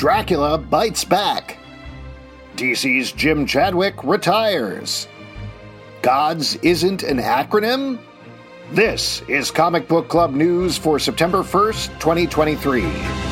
Dracula bites back. DC's Jim Chadwick retires. Gods isn't an acronym? This is Comic Book Club news for September 1st, 2023.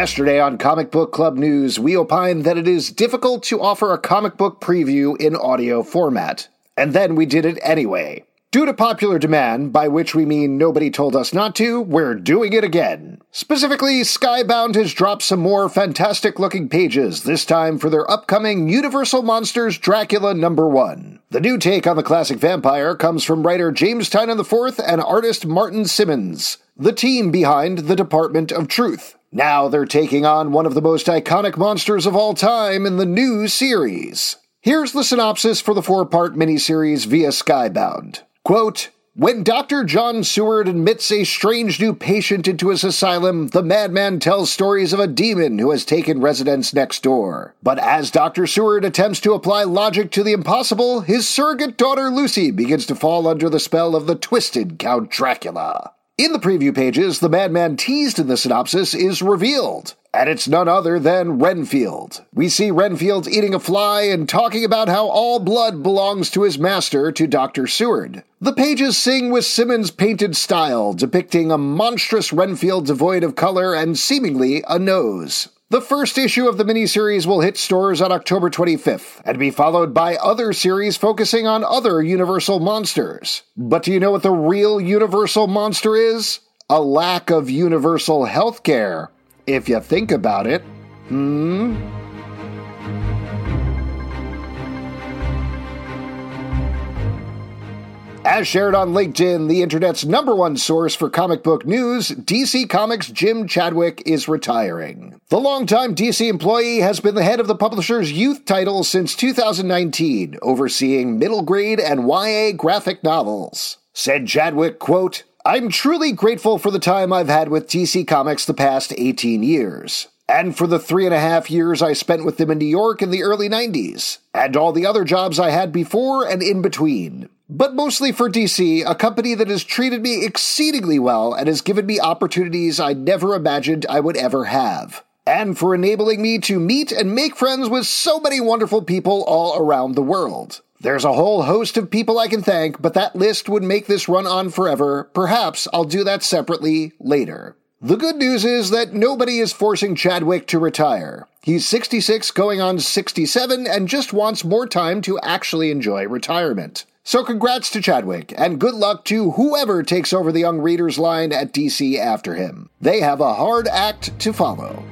Yesterday on Comic Book Club News, we opined that it is difficult to offer a comic book preview in audio format. And then we did it anyway. Due to popular demand, by which we mean nobody told us not to, we're doing it again. Specifically, Skybound has dropped some more fantastic looking pages, this time for their upcoming Universal Monsters Dracula number 1. The new take on the classic vampire comes from writer James Tynion IV and artist Martin Simmonds, the team behind The Department of Truth. Now they're taking on one of the most iconic monsters of all time in the new series. Here's the synopsis for the four part miniseries via Skybound. Quote, when Dr. John Seward admits a strange new patient into his asylum, the madman tells stories of a demon who has taken residence next door. But as Dr. Seward attempts to apply logic to the impossible, his surrogate daughter Lucy begins to fall under the spell of the twisted Count Dracula. In the preview pages, the madman teased in the synopsis is revealed, and it's none other than Renfield. We see Renfield eating a fly and talking about how all blood belongs to his master, to Dr. Seward. The pages sing with Simmonds' painted style, depicting a monstrous Renfield devoid of color and seemingly a nose. The first issue of the miniseries will hit stores on October 25th and be followed by other series focusing on other Universal monsters. But do you know what the real Universal monster is? A lack of universal healthcare. If you think about it. Hmm? As shared on LinkedIn, the internet's number one source for comic book news, DC Comics' Jim Chadwick is retiring. The longtime DC employee has been the head of the publisher's youth title since 2019, overseeing middle grade and YA graphic novels. Said Chadwick, quote, I'm truly grateful for the time I've had with DC Comics the past 18 years and for the three and a half years I spent with them in New York in the early 90s, and all the other jobs I had before and in between but mostly for DC, a company that has treated me exceedingly well and has given me opportunities I never imagined I would ever have. And for enabling me to meet and make friends with so many wonderful people all around the world. There's a whole host of people I can thank, but that list would make this run on forever. Perhaps I'll do that separately later. The good news is that nobody is forcing Chadwick to retire. He's 66 going on 67 and just wants more time to actually enjoy retirement. So congrats to Chadwick, and good luck to whoever takes over the young readers line at DC after him. They have a hard act to follow.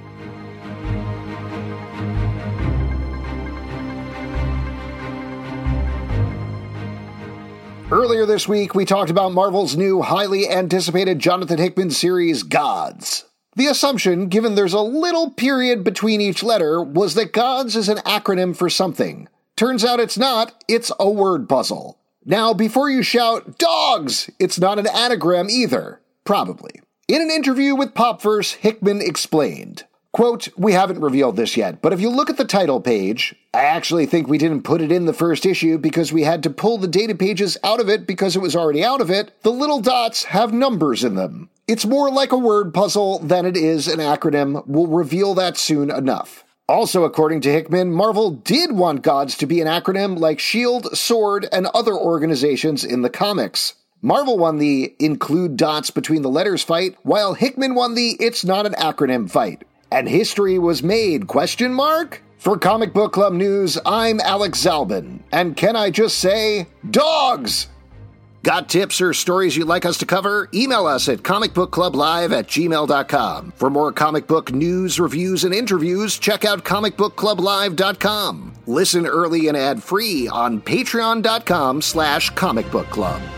Earlier this week, we talked about Marvel's new, highly anticipated Jonathan Hickman series, Gods. The assumption, given there's a little period between each letter, was that Gods is an acronym for something. Turns out it's not, it's a word puzzle. Now, before you shout, dogs, it's not an anagram either. Probably. In an interview with Popverse, Hickman explained, Quote, we haven't revealed this yet, but if you look at the title page, I actually think we didn't put it in the first issue because we had to pull the data pages out of it because it was already out of it. The little dots have numbers in them. It's more like a word puzzle than it is an acronym. We'll reveal that soon enough. Also, according to Hickman, Marvel did want gods to be an acronym like SHIELD, SWORD, and other organizations in the comics. Marvel won the include dots between the letters fight, while Hickman won the it's not an acronym fight. And history was made, question mark? For Comic Book Club News, I'm Alex Zalben, and can I just say, dogs! Got tips or stories you'd like us to cover? Email us at comicbookclublive at gmail.com. For more comic book news, reviews, and interviews, check out comicbookclublive.com. Listen early and ad-free on patreon.com slash comicbookclub.